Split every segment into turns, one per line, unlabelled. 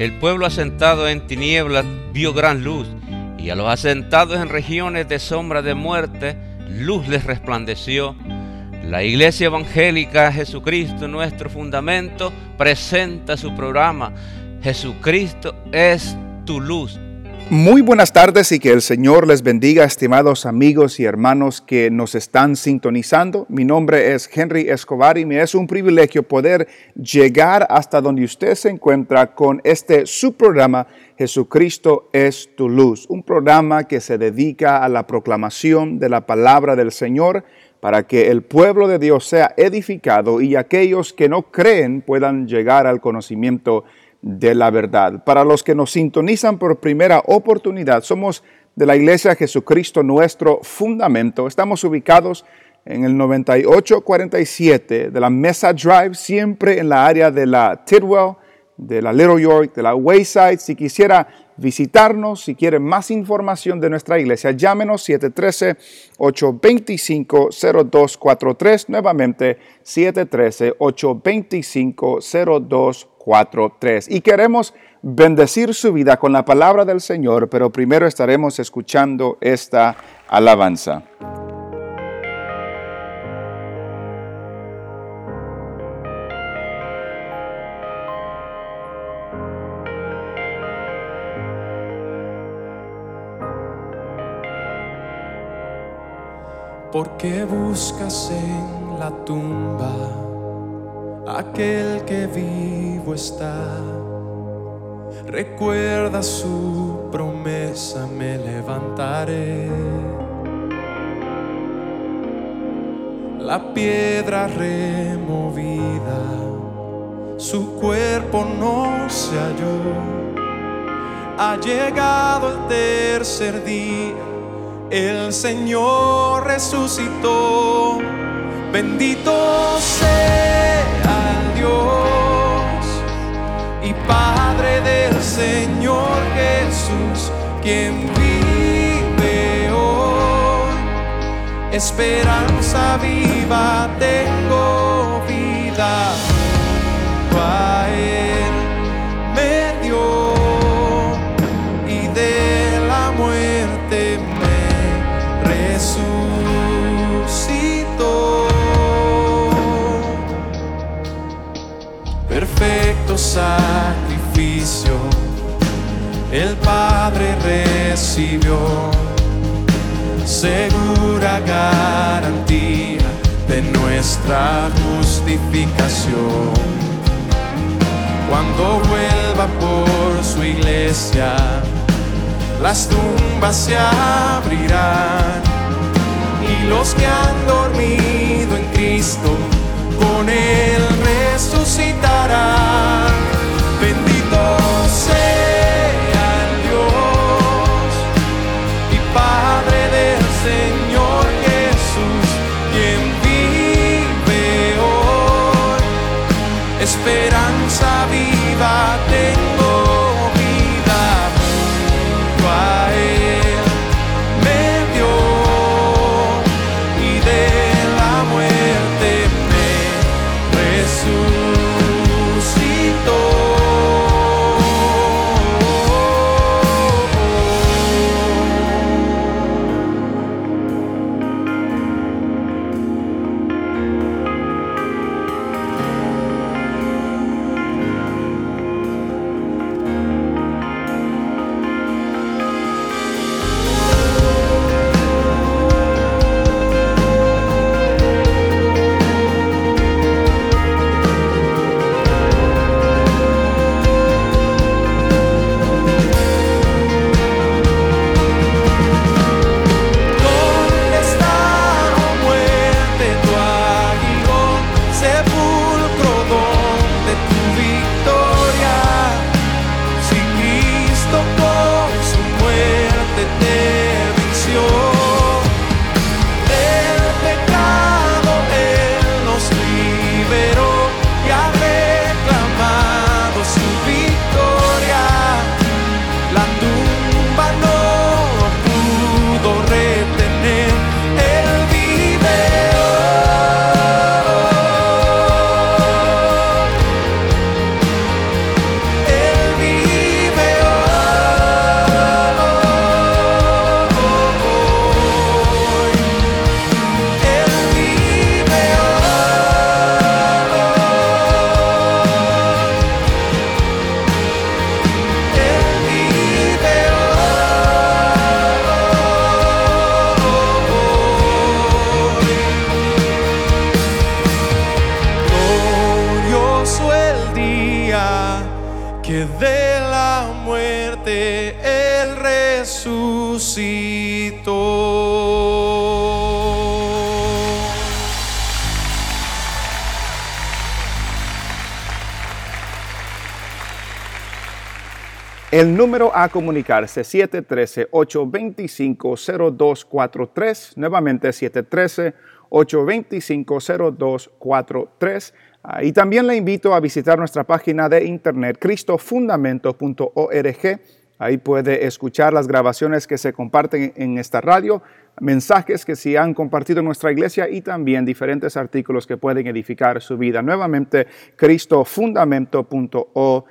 El pueblo asentado en tinieblas vio gran luz, y a los asentados en regiones de sombra de muerte, luz les resplandeció. La Iglesia Evangélica Jesucristo, nuestro fundamento, presenta su programa. Jesucristo es tu luz.
Muy buenas tardes y que el Señor les bendiga, estimados amigos y hermanos que nos están sintonizando. Mi nombre es Henry Escobar y me es un privilegio poder llegar hasta donde usted se encuentra con este su programa Jesucristo es tu luz, un programa que se dedica a la proclamación de la palabra del Señor para que el pueblo de Dios sea edificado y aquellos que no creen puedan llegar al conocimiento la verdad. Para los que nos sintonizan por primera oportunidad, somos de la Iglesia Jesucristo nuestro fundamento. Estamos ubicados en el 9847 de la Mesa Drive, siempre en la área de la Tidwell, de la Little York, de la Wayside. Si quisiera visitarnos, si quiere más información de nuestra iglesia, llámenos 713-825-0243, nuevamente 713-825-0243. Y queremos bendecir su vida con la palabra del Señor, pero primero estaremos escuchando esta alabanza.
¿Por qué buscas en la tumba? aquel que vivo Recuerda su promesa, me levantaré. La piedra removida, su cuerpo no se halló. Ha llegado el tercer día, el Señor resucitó. Bendito sea Dios Padre del Señor Jesús, quien vive hoy. Esperanza viva tengo sacrificio el Padre recibió, segura garantía de nuestra justificación. Cuando vuelva por su iglesia, las tumbas se abrirán y los que han dormido en Cristo con él resucitará. que de la muerte Él resucitó.
El número a comunicarse 713-825-0243, nuevamente 713-825-0243. Ah, y también le invito a visitar nuestra página de internet cristofundamento.org. Ahí puede escuchar las grabaciones que se comparten en esta radio, mensajes que se han compartido en nuestra iglesia y también diferentes artículos que pueden edificar su vida. Nuevamente, cristofundamento.org.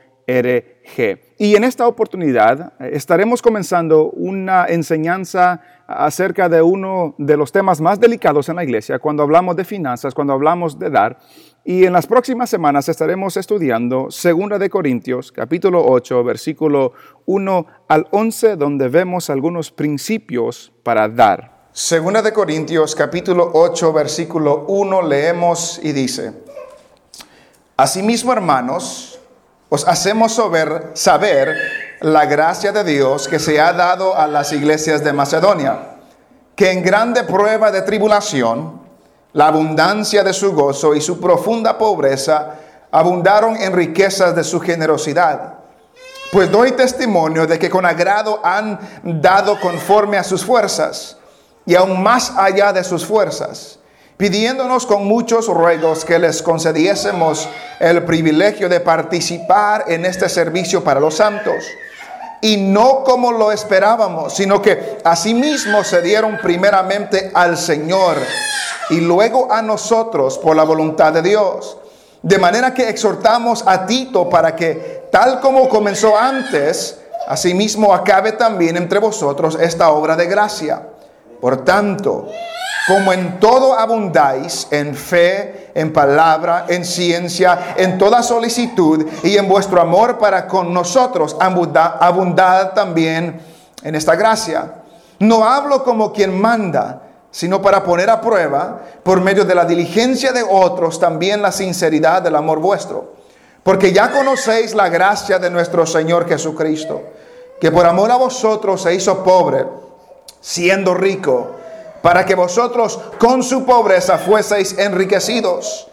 Y en esta oportunidad eh, estaremos comenzando una enseñanza acerca de uno de los temas más delicados en la iglesia cuando hablamos de finanzas, cuando hablamos de dar. Y en las próximas semanas estaremos estudiando 2 de Corintios, capítulo 8, versículo 1 al 11, donde vemos algunos principios para dar. Segunda de Corintios, capítulo 8, versículo 1, leemos y dice, Asimismo, hermanos, os hacemos saber, saber la gracia de Dios que se ha dado a las iglesias de Macedonia, que en grande prueba de tribulación, la abundancia de su gozo y su profunda pobreza abundaron en riquezas de su generosidad. Pues doy testimonio de que con agrado han dado conforme a sus fuerzas y aún más allá de sus fuerzas, pidiéndonos con muchos ruegos que les concediésemos el privilegio de participar en este servicio para los santos. Y no como lo esperábamos, sino que asimismo se dieron primeramente al Señor y luego a nosotros por la voluntad de Dios. De manera que exhortamos a Tito para que, tal como comenzó antes, asimismo acabe también entre vosotros esta obra de gracia. Por tanto, como en todo abundáis, en fe, en palabra, en ciencia, en toda solicitud y en vuestro amor para con nosotros, abundad también en esta gracia. No hablo como quien manda, sino para poner a prueba, por medio de la diligencia de otros, también la sinceridad del amor vuestro. Porque ya conocéis la gracia de nuestro Señor Jesucristo, que por amor a vosotros se hizo pobre, siendo rico, para que vosotros con su pobreza fueseis enriquecidos.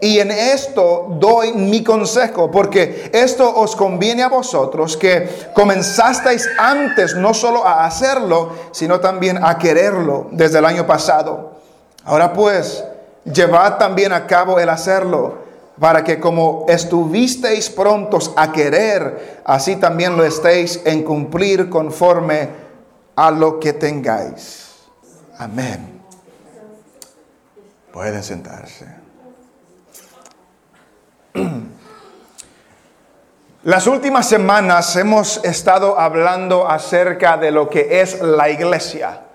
Y en esto doy mi consejo, porque esto os conviene a vosotros que comenzasteis antes no solo a hacerlo, sino también a quererlo desde el año pasado. Ahora pues, llevad también a cabo el hacerlo, para que como estuvisteis prontos a querer, así también lo estéis en cumplir conforme a lo que tengáis. Amén. Pueden sentarse. Las últimas semanas hemos estado hablando acerca de lo que es la iglesia.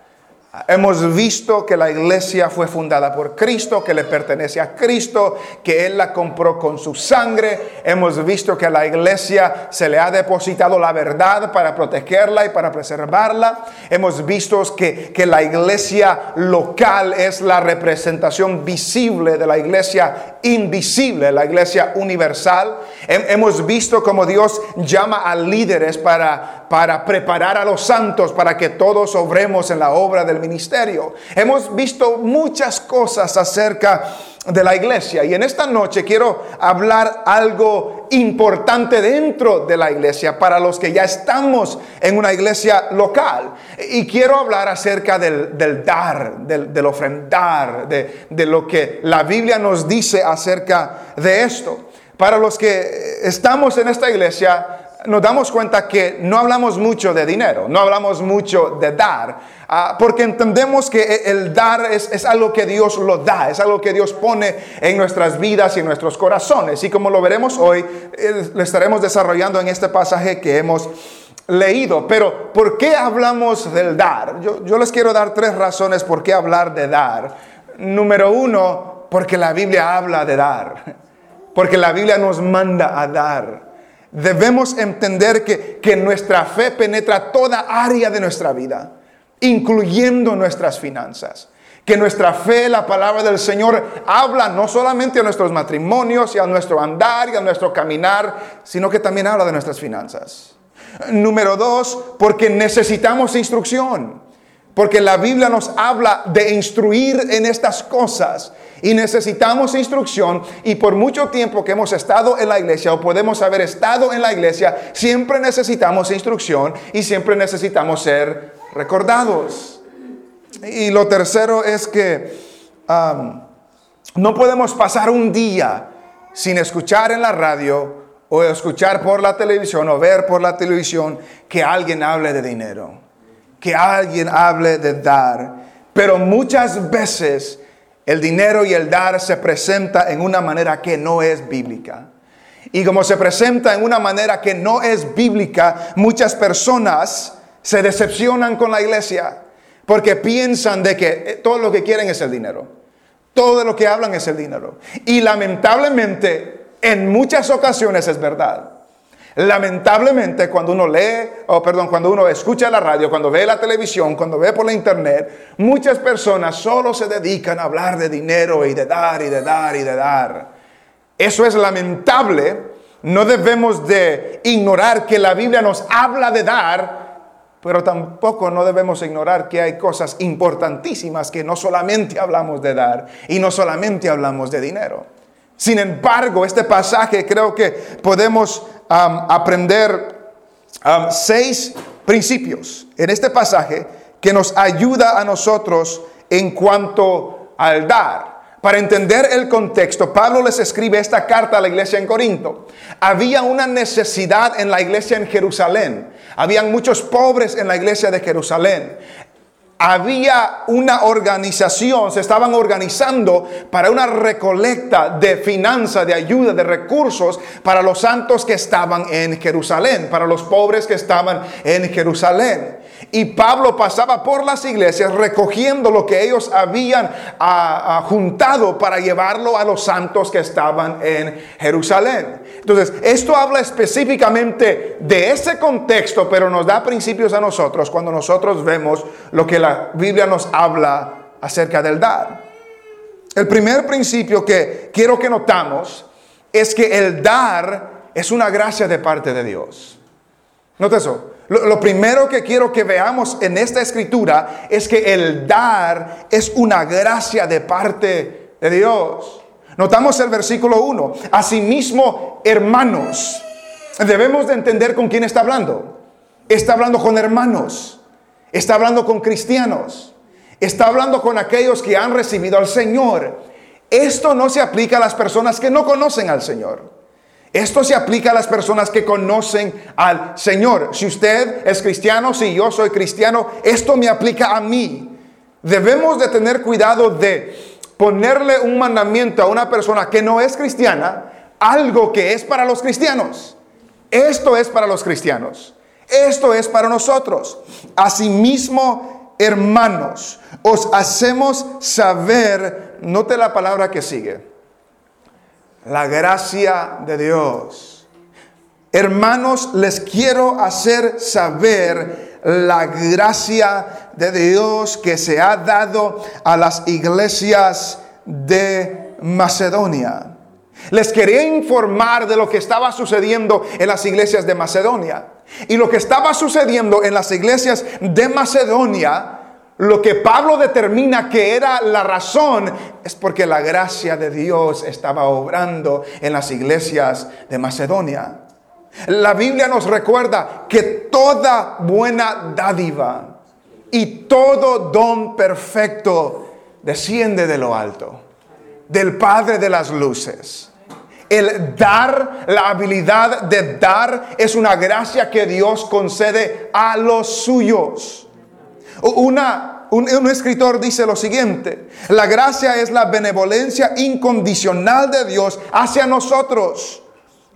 Hemos visto que la iglesia fue fundada por Cristo, que le pertenece a Cristo, que Él la compró con su sangre. Hemos visto que a la iglesia se le ha depositado la verdad para protegerla y para preservarla. Hemos visto que, que la iglesia local es la representación visible de la iglesia invisible, la iglesia universal. Hemos visto cómo Dios llama a líderes para, para preparar a los santos para que todos obremos en la obra del ministerio. Hemos visto muchas cosas acerca de la iglesia y en esta noche quiero hablar algo importante dentro de la iglesia para los que ya estamos en una iglesia local. Y quiero hablar acerca del, dar, del, ofrendar, de, lo que la Biblia nos dice acerca de esto. Para los que estamos en esta iglesia, nos damos cuenta que no hablamos mucho de dinero, no hablamos mucho de dar, ah, porque entendemos que el dar es, algo que Dios lo da, es algo que Dios pone en nuestras vidas y en nuestros corazones. Y como lo veremos hoy, eh, lo estaremos desarrollando en este pasaje que hemos leído. Pero, ¿por qué hablamos del dar? Yo, yo les quiero dar tres razones por qué hablar de dar. Número uno, porque la Biblia habla de dar, porque la Biblia nos manda a dar. Debemos entender que, que nuestra fe penetra toda área de nuestra vida, incluyendo nuestras finanzas. Que nuestra fe, la palabra del Señor, habla no solamente a nuestros matrimonios y a nuestro andar y a nuestro caminar, sino que también habla de nuestras finanzas. Número dos, porque necesitamos instrucción. Porque la Biblia nos habla de instruir en estas cosas. Y necesitamos instrucción. Y por mucho tiempo que hemos estado en la iglesia o podemos haber estado en la iglesia, siempre necesitamos instrucción y siempre necesitamos ser recordados. Y lo tercero es que no podemos pasar un día sin escuchar en la radio o escuchar por la televisión o ver por la televisión que alguien hable de dinero que alguien hable de dar, pero muchas veces el dinero y el dar se presenta en una manera que no es bíblica. Y como se presenta en una manera que no es bíblica, muchas personas se decepcionan con la iglesia porque piensan de que eh, todo lo que quieren es el dinero. Todo lo que hablan es el dinero. Y lamentablemente en muchas ocasiones es verdad. Lamentablemente, cuando uno lee, o perdón, cuando uno escucha la radio, cuando ve la televisión, cuando ve por la internet, muchas personas solo se dedican a hablar de dinero y de dar y de dar y de dar. Eso es lamentable. No debemos de ignorar que la Biblia nos habla de dar, pero tampoco no debemos ignorar que hay cosas importantísimas que no solamente hablamos de dar y no solamente hablamos de dinero. Sin embargo, este pasaje creo que podemos aprender seis principios en este pasaje que nos ayuda a nosotros en cuanto al dar. Para entender el contexto, Pablo les escribe esta carta a la iglesia en Corinto. Había una necesidad en la iglesia en Jerusalén. Habían muchos pobres en la iglesia de Jerusalén había una organización, se estaban organizando para una recolecta de finanzas, de ayuda, de recursos para los santos que estaban en Jerusalén, para los pobres que estaban en Jerusalén. Y Pablo pasaba por las iglesias recogiendo lo que ellos habían ah, ah, juntado para llevarlo a los santos que estaban en Jerusalén. Entonces, esto habla específicamente de ese contexto, pero nos da principios a nosotros cuando nosotros vemos lo que la Biblia nos habla acerca del dar. El primer principio que quiero que notamos es que el dar es una gracia de parte de Dios. Nota eso. Lo, primero que quiero que veamos en esta escritura es que el dar es una gracia de parte de Dios. Notamos el versículo 1. Asimismo, hermanos, debemos de entender con quién está hablando. Está hablando con hermanos. Está hablando con cristianos. Está hablando con aquellos que han recibido al Señor. Esto no se aplica a las personas que no conocen al Señor. Esto se aplica a las personas que conocen al Señor. Si usted es cristiano, si yo soy cristiano, esto me aplica a mí. Debemos de tener cuidado de ponerle un mandamiento a una persona que no es cristiana, algo que es para los cristianos. Esto es para los cristianos. Esto es para nosotros. Asimismo, hermanos, os hacemos saber, note la palabra que sigue, la gracia de Dios. Hermanos, les quiero hacer saber la gracia de Dios que se ha dado a las iglesias de Macedonia. Les quería informar de lo que estaba sucediendo en las iglesias de Macedonia. Y lo que estaba sucediendo en las iglesias de Macedonia, lo que Pablo determina que era la razón, es porque la gracia de Dios estaba obrando en las iglesias de Macedonia. La Biblia nos recuerda que toda buena dádiva y todo don perfecto desciende de lo alto, del Padre de las Luces el dar, la habilidad de dar es una gracia que Dios concede a los suyos. Una, un, un, escritor dice lo siguiente, la gracia es la benevolencia incondicional de Dios hacia nosotros.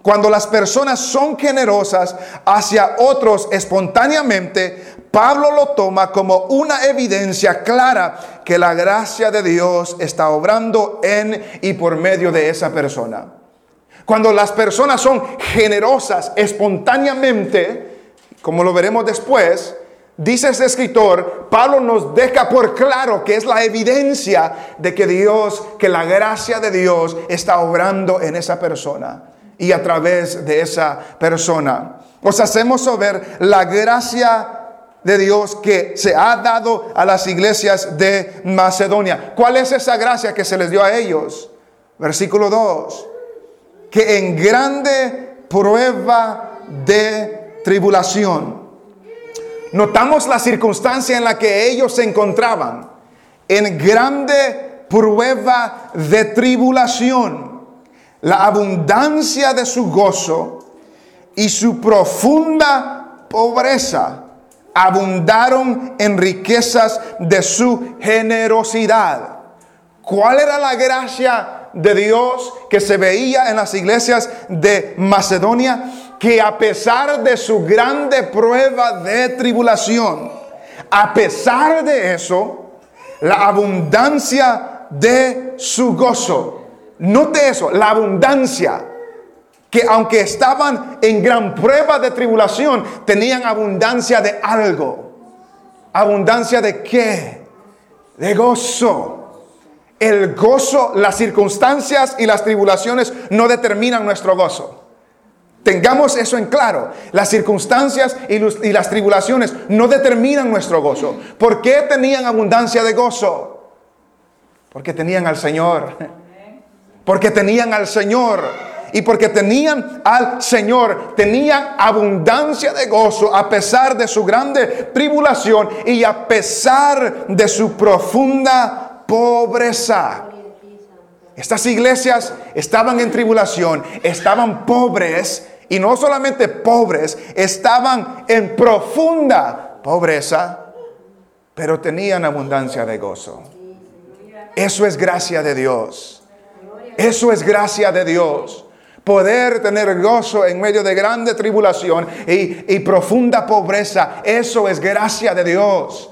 Cuando las personas son generosas hacia otros espontáneamente, Pablo lo toma como una evidencia clara que la gracia de Dios está obrando en y por medio de esa persona. Cuando las personas son generosas espontáneamente, como lo veremos después, dice ese escritor, Pablo nos deja por claro que es la evidencia de que Dios, que la gracia de Dios está obrando en esa persona y a través de esa persona. Os hacemos saber la gracia de Dios que se ha dado a las iglesias de Macedonia. ¿Cuál es esa gracia que se les dio a ellos? Versículo 2. Que en grande prueba de tribulación. Notamos la circunstancia en la que ellos se encontraban. En grande prueba de tribulación. La abundancia de su gozo y su profunda pobreza abundaron en riquezas de su generosidad. ¿Cuál era la gracia de Dios que se veía en las iglesias de Macedonia? Que a pesar de su grande prueba de tribulación, a pesar de eso, la abundancia de su gozo. Note eso, la abundancia que aunque estaban en gran prueba de tribulación, tenían abundancia de algo. ¿Abundancia de qué? De gozo. El gozo, las circunstancias y las tribulaciones no determinan nuestro gozo. Tengamos eso en claro. Las circunstancias y, las tribulaciones no determinan nuestro gozo. ¿Por qué tenían abundancia de gozo? Porque tenían al Señor. Porque tenían al Señor y porque tenían al Señor, tenían abundancia de gozo a pesar de su grande tribulación y a pesar de su profunda pobreza. Estas iglesias estaban en tribulación, estaban pobres y no solamente pobres, estaban en profunda pobreza, pero tenían abundancia de gozo. Eso es gracia de Dios. Eso es gracia de Dios poder tener gozo en medio de grande tribulación y, profunda pobreza. Eso es gracia de Dios.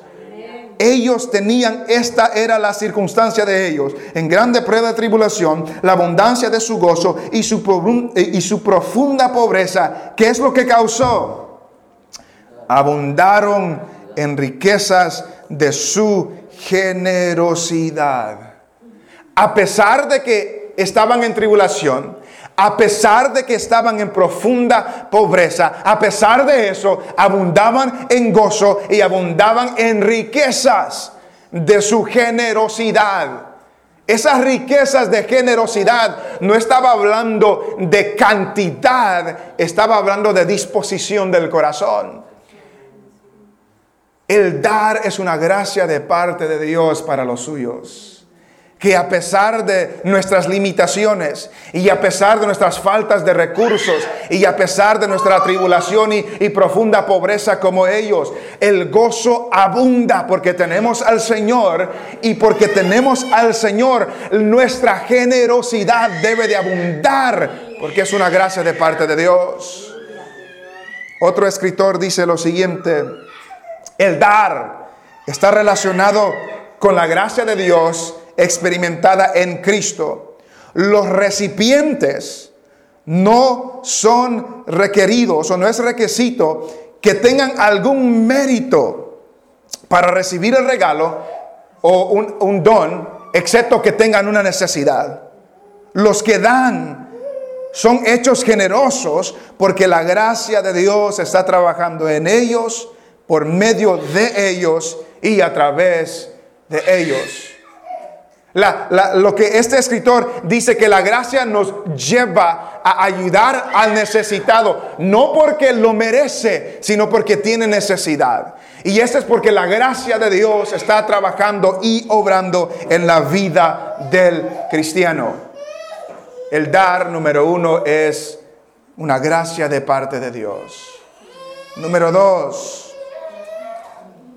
Ellos tenían, esta era la circunstancia de ellos, en grande prueba de tribulación, la abundancia de su gozo y su, y su profunda pobreza. ¿Qué es lo que causó? Abundaron en riquezas de su generosidad. A pesar de que estaban en tribulación, a pesar de que estaban en profunda pobreza, a pesar de eso, abundaban en gozo y abundaban en riquezas de su generosidad. Esas riquezas de generosidad no estaba hablando de cantidad, estaba hablando de disposición del corazón. El dar es una gracia de parte de Dios para los suyos que a pesar de nuestras limitaciones y a pesar de nuestras faltas de recursos y a pesar de nuestra tribulación y, profunda pobreza como ellos, el gozo abunda porque tenemos al Señor y porque tenemos al Señor, nuestra generosidad debe de abundar porque es una gracia de parte de Dios. Otro escritor dice lo siguiente, el dar está relacionado con la gracia de Dios experimentada en Cristo. Los recipientes no son requeridos o no es requisito que tengan algún mérito para recibir el regalo o un, don, excepto que tengan una necesidad. Los que dan son hechos generosos porque la gracia de Dios está trabajando en ellos, por medio de ellos y a través de ellos lo que este escritor dice que la gracia nos lleva a ayudar al necesitado, no porque lo merece, sino porque tiene necesidad. Y esto es porque la gracia de Dios está trabajando y obrando en la vida del cristiano. El dar, número uno, es una gracia de parte de Dios. Número dos,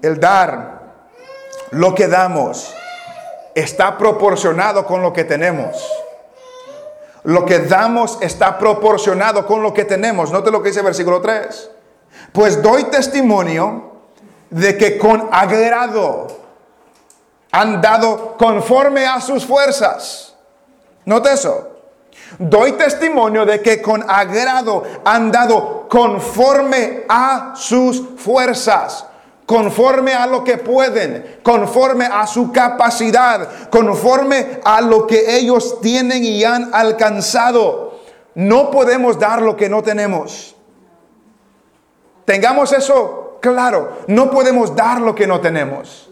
el dar, lo que damos está proporcionado con lo que tenemos. Lo que damos está proporcionado con lo que tenemos. Note lo que dice el versículo 3. Pues doy testimonio de que con agrado han dado conforme a sus fuerzas. Note eso. Doy testimonio de que con agrado han dado conforme a sus fuerzas conforme a lo que pueden, conforme a su capacidad, conforme a lo que ellos tienen y han alcanzado. No podemos dar lo que no tenemos. Tengamos eso claro, no podemos dar lo que no tenemos.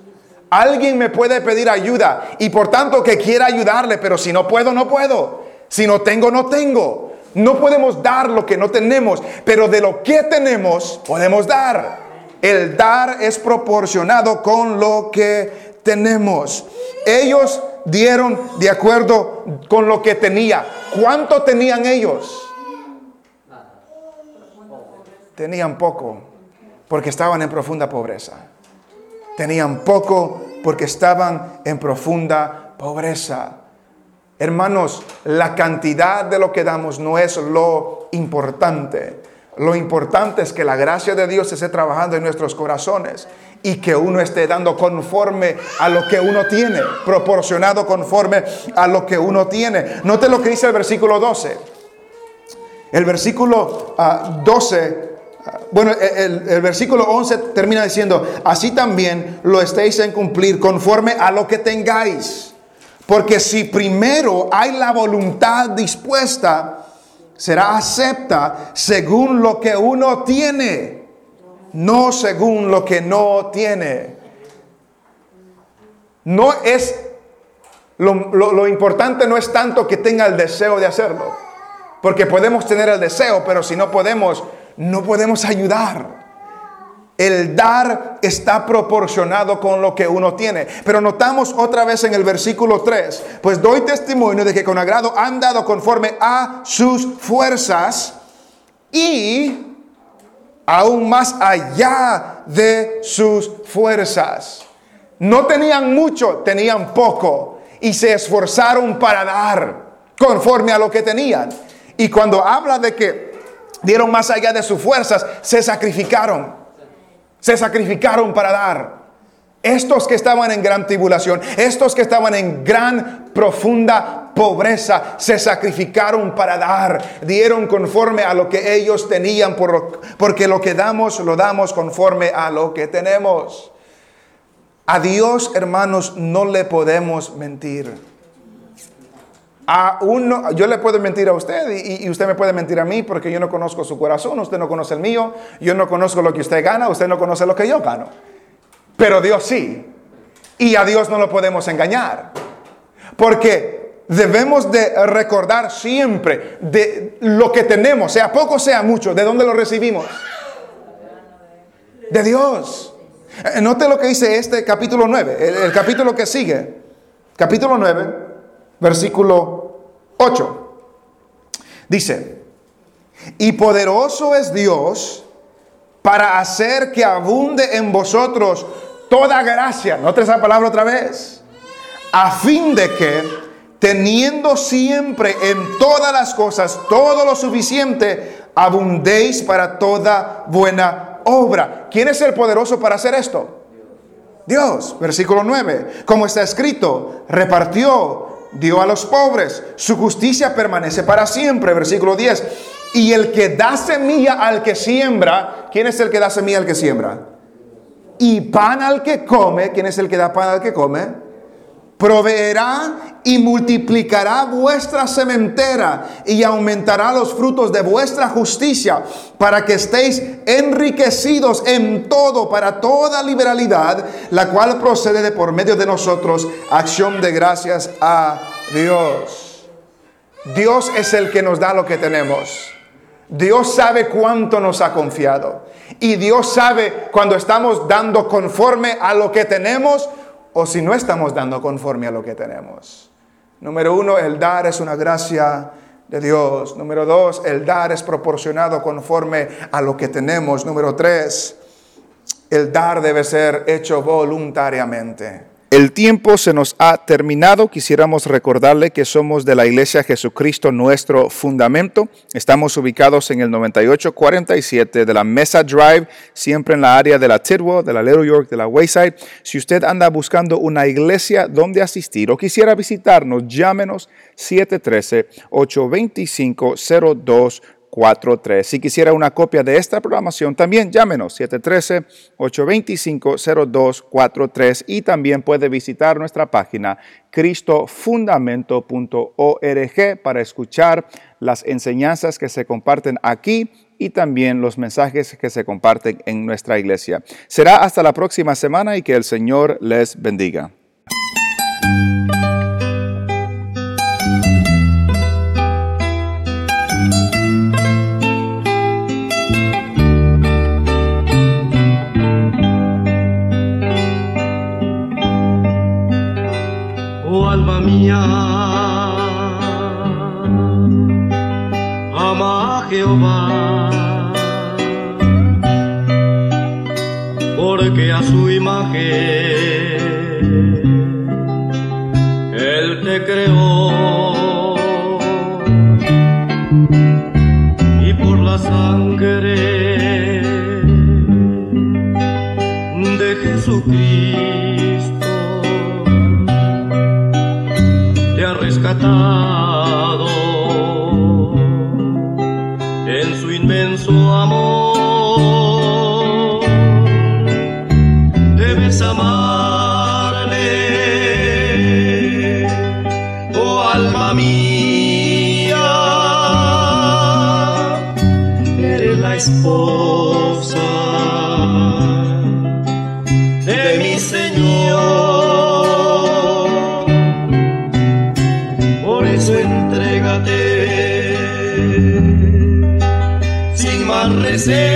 Alguien me puede pedir ayuda y por tanto que quiera ayudarle, pero si no puedo, no puedo. Si no tengo, no tengo. No podemos dar lo que no tenemos, pero de lo que tenemos podemos dar. El dar es proporcionado con lo que tenemos. Ellos dieron de acuerdo con lo que tenía. ¿Cuánto tenían ellos? Tenían poco porque estaban en profunda pobreza. Tenían poco porque estaban en profunda pobreza. Hermanos, la cantidad de lo que damos no es lo importante. Lo importante es que la gracia de Dios esté trabajando en nuestros corazones y que uno esté dando conforme a lo que uno tiene, proporcionado conforme a lo que uno tiene. Note lo que dice el versículo 12. El versículo 12 bueno, el, el, versículo 11 termina diciendo, así también lo estéis en cumplir conforme a lo que tengáis. Porque si primero hay la voluntad dispuesta, será acepta según lo que uno tiene, no según lo que no tiene. No es, lo, lo importante no es tanto que tenga el deseo de hacerlo, porque podemos tener el deseo, pero si no podemos, no podemos ayudar. El dar está proporcionado con lo que uno tiene. Pero notamos otra vez en el versículo 3, pues doy testimonio de que con agrado han dado conforme a sus fuerzas y aún más allá de sus fuerzas. No tenían mucho, tenían poco y se esforzaron para dar conforme a lo que tenían. Y cuando habla de que dieron más allá de sus fuerzas, se sacrificaron. Se sacrificaron para dar. Estos que estaban en gran tribulación, estos que estaban en gran profunda pobreza, se sacrificaron para dar, dieron conforme a lo que ellos tenían, porque lo que damos lo damos conforme a lo que tenemos. A Dios, hermanos, no le podemos mentir. A uno, yo le puedo mentir a usted y, usted me puede mentir a mí porque yo no conozco su corazón, usted no conoce el mío, yo no conozco lo que usted gana, usted no conoce lo que yo gano. Pero Dios sí. Y a Dios no lo podemos engañar. Porque debemos de recordar siempre de lo que tenemos, sea poco, sea mucho, de dónde lo recibimos. De Dios. Eh, note lo que dice este capítulo 9, el, el capítulo que sigue. Capítulo 9 versículo 8. Dice, y poderoso es Dios para hacer que abunde en vosotros toda gracia. Note esa palabra otra vez. A fin de que, teniendo siempre en todas las cosas todo lo suficiente, abundéis para toda buena obra. ¿Quién es el poderoso para hacer esto? Dios, versículo 9. Como está escrito, repartió dio a los pobres, su justicia permanece para siempre, versículo 10. Y el que da semilla al que siembra, ¿quién es el que da semilla al que siembra? Y pan al que come, ¿quién es el que da pan al que come? Proveerá y multiplicará vuestra sementera y aumentará los frutos de vuestra justicia para que estéis enriquecidos en todo para toda liberalidad, la cual procede de por medio de nosotros, acción de gracias a Dios. Dios es el que nos da lo que tenemos. Dios sabe cuánto nos ha confiado. Y Dios sabe cuando estamos dando conforme a lo que tenemos o si no estamos dando conforme a lo que tenemos. Número uno, el dar es una gracia de Dios. Número dos, el dar es proporcionado conforme a lo que tenemos. Número tres, el dar debe ser hecho voluntariamente. El tiempo se nos ha terminado. Quisiéramos recordarle que somos de la Iglesia Jesucristo, nuestro fundamento. Estamos ubicados en el 9847 de la Mesa Drive, siempre en la área de la Tidwell, de la Little York, de la Wayside. Si usted anda buscando una iglesia donde asistir o quisiera visitarnos, llámenos 713 825 02 si quisiera una copia de esta programación, también llámenos 713-825-0243 y también puede visitar nuestra página cristofundamento.org para escuchar las enseñanzas que se comparten aquí y también los mensajes que se comparten en nuestra iglesia. Será hasta la próxima semana y que el Señor les bendiga.
Ama a Jehová, porque a su imagen Él te creó. Y por la sangre de Jesucristo te ha rescatado más reservas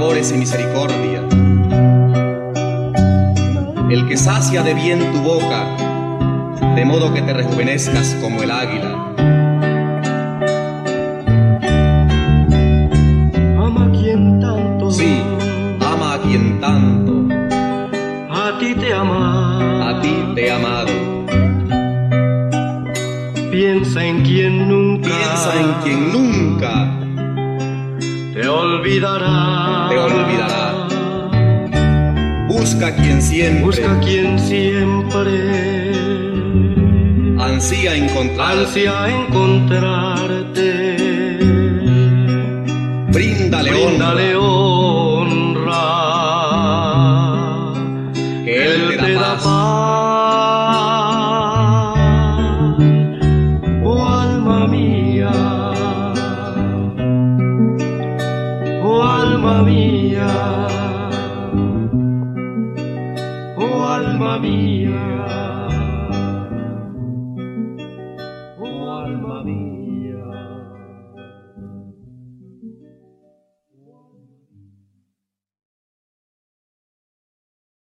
favores y misericordia el que sacia de bien tu boca, de modo que te rejuvenezcas como el águila.
Ama a quien tanto
Sí, ama a quien tanto,
a ti te ama.
a ti te he amado.
Piensa en quien nunca
Piensa en quien nunca
olvidará.
te olvidará. Busca quien siempre
Busca quien siempre
ansía encontrar.
ansia encontrarte.
Bríndale
Bríndale
honra,